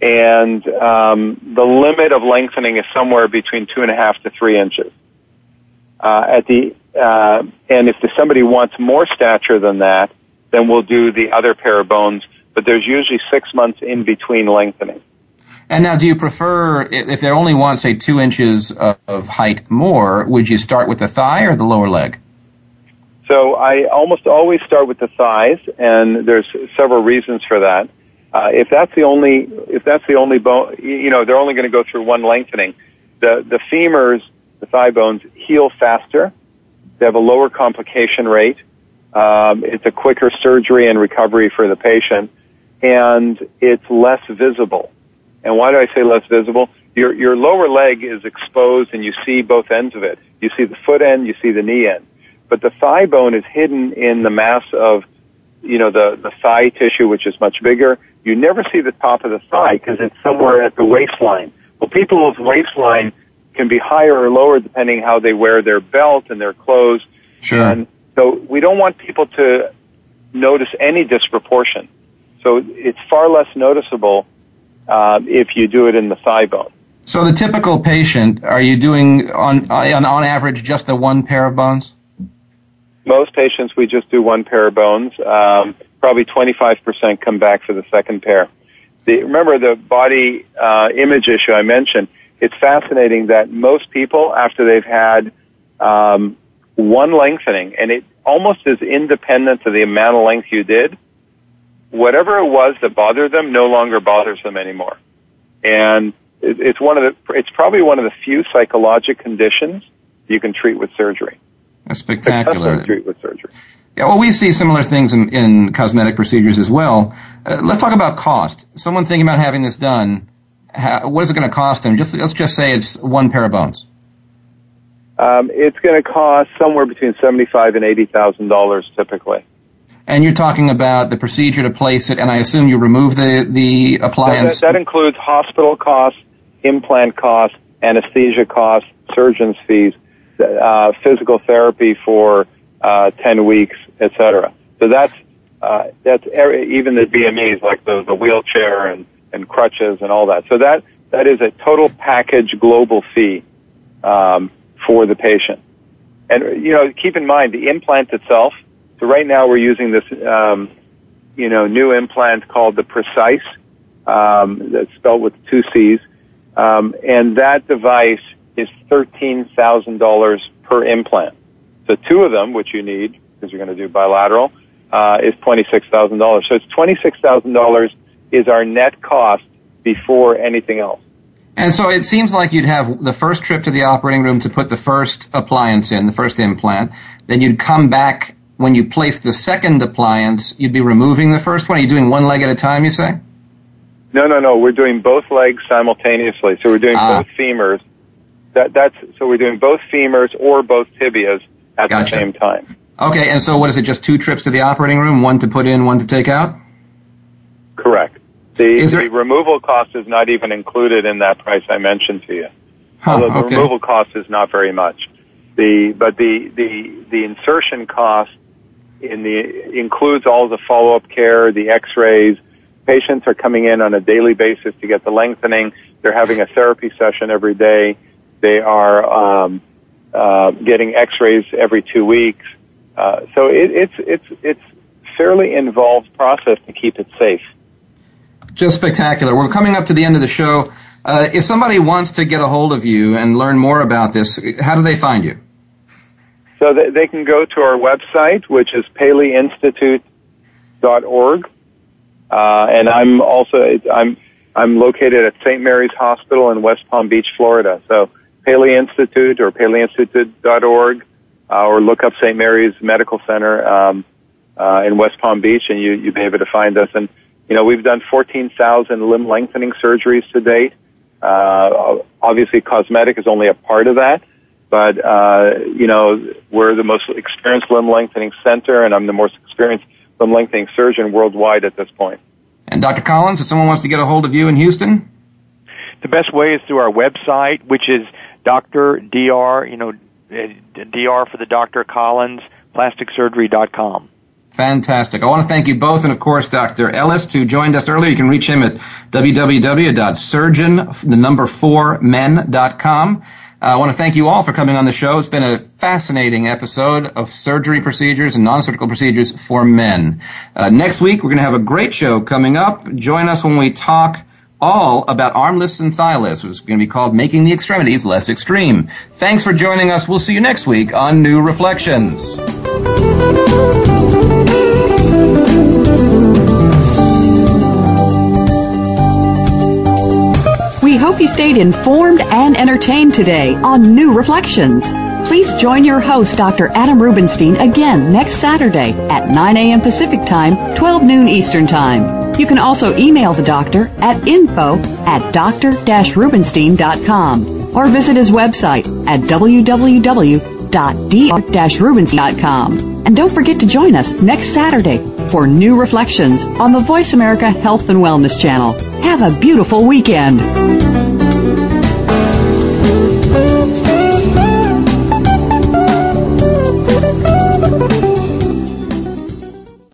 and um, the limit of lengthening is somewhere between two and a half to three inches. Uh, at the uh, and if somebody wants more stature than that, then we'll do the other pair of bones. But there's usually six months in between lengthening. And now, do you prefer if they only want, say, two inches of height more? Would you start with the thigh or the lower leg? So I almost always start with the thighs, and there's several reasons for that. Uh, if that's the only, if that's the only bone, you know, they're only going to go through one lengthening. The the femurs, the thigh bones, heal faster. They have a lower complication rate. Um, it's a quicker surgery and recovery for the patient, and it's less visible. And why do I say less visible? Your your lower leg is exposed, and you see both ends of it. You see the foot end, you see the knee end but the thigh bone is hidden in the mass of, you know, the, the thigh tissue, which is much bigger. You never see the top of the thigh because it's somewhere at the waistline. Well, people's waistline can be higher or lower depending how they wear their belt and their clothes. Sure. And so we don't want people to notice any disproportion. So it's far less noticeable uh, if you do it in the thigh bone. So the typical patient, are you doing on on, on average just the one pair of bones? Most patients, we just do one pair of bones. Um, probably 25% come back for the second pair. The, remember the body uh, image issue I mentioned. It's fascinating that most people, after they've had um, one lengthening, and it almost is independent of the amount of length you did, whatever it was that bothered them no longer bothers them anymore. And it, it's one of the, it's probably one of the few psychologic conditions you can treat with surgery. That's spectacular. With surgery. Yeah, well, we see similar things in, in cosmetic procedures as well. Uh, let's talk about cost. Someone thinking about having this done, how, what is it going to cost them? Just let's just say it's one pair of bones. Um, it's going to cost somewhere between seventy-five and eighty thousand dollars typically. And you're talking about the procedure to place it, and I assume you remove the the appliance. that, that includes hospital costs, implant costs, anesthesia costs, surgeon's fees uh, physical therapy for uh, 10 weeks, etc. So that's uh, that's even the DMEs like the, the wheelchair and, and crutches and all that. So that that is a total package global fee um, for the patient. And you know, keep in mind the implant itself. So right now we're using this, um, you know, new implant called the PRECICE. Um, that's spelled with two C's, um, and that device is $13,000 per implant. So two of them, which you need because you're going to do bilateral, uh, is $26,000. So it's $26,000 is our net cost before anything else. And so it seems like you'd have the first trip to the operating room to put the first appliance in, the first implant. Then you'd come back when you place the second appliance, you'd be removing the first one. Are you doing one leg at a time, you say? No, no, no. We're doing both legs simultaneously. So we're doing ah. both femurs that, that's so we're doing both femurs or both tibias at gotcha. the same time. Okay, and so what is it? Just two trips to the operating room, one to put in, one to take out. Correct. The, there... the removal cost is not even included in that price I mentioned to you. Huh, Although the okay. removal cost is not very much. The but the the the insertion cost in the includes all the follow up care, the X-rays. Patients are coming in on a daily basis to get the lengthening. They're having a therapy session every day. They are um, uh, getting X-rays every two weeks. Uh, so it, it's it's it's fairly involved process to keep it safe. Just spectacular. We're coming up to the end of the show. Uh, if somebody wants to get a hold of you and learn more about this, how do they find you? So they, they can go to our website, which is paleyinstitute.org. Uh, and I'm also, I'm, I'm located at St. Mary's Hospital in West Palm Beach, Florida. So Paley Institute or paleyinstitute.org, uh, or look up St. Mary's Medical Center um, uh, in West Palm Beach, and you you'll be able to find us. And you know we've done 14,000 limb lengthening surgeries to date. Uh, obviously, cosmetic is only a part of that, but uh, you know we're the most experienced limb lengthening center, and I'm the most experienced limb lengthening surgeon worldwide at this point. And Dr. Collins, if someone wants to get a hold of you in Houston, the best way is through our website, which is Dr. Dr. You know, Dr. for the Dr. Collins, plasticsurgery.com. Fantastic. I want to thank you both, and of course, Dr. Elist, who joined us earlier. You can reach him at www.surgeon, the number four, men.com. Uh, I want to thank you all for coming on the show. It's been a fascinating episode of surgery procedures and non-surgical procedures for men. Uh, next week, we're going to have a great show coming up. Join us when we talk all about armless and lifts. It's going to be called Making the Extremities Less Extreme. Thanks for joining us. We'll see you next week on New Reflections. We hope you stayed informed and entertained today on New Reflections. Please join your host, Dr. Adam Rubenstein, again next Saturday at 9 a.m. Pacific Time, 12 noon Eastern Time. You can also email the doctor at info at dr-rubenstein.com or visit his website at www.dr-rubenstein.com. And don't forget to join us next Saturday for New Reflections on the Voice America Health and Wellness Channel. Have a beautiful weekend.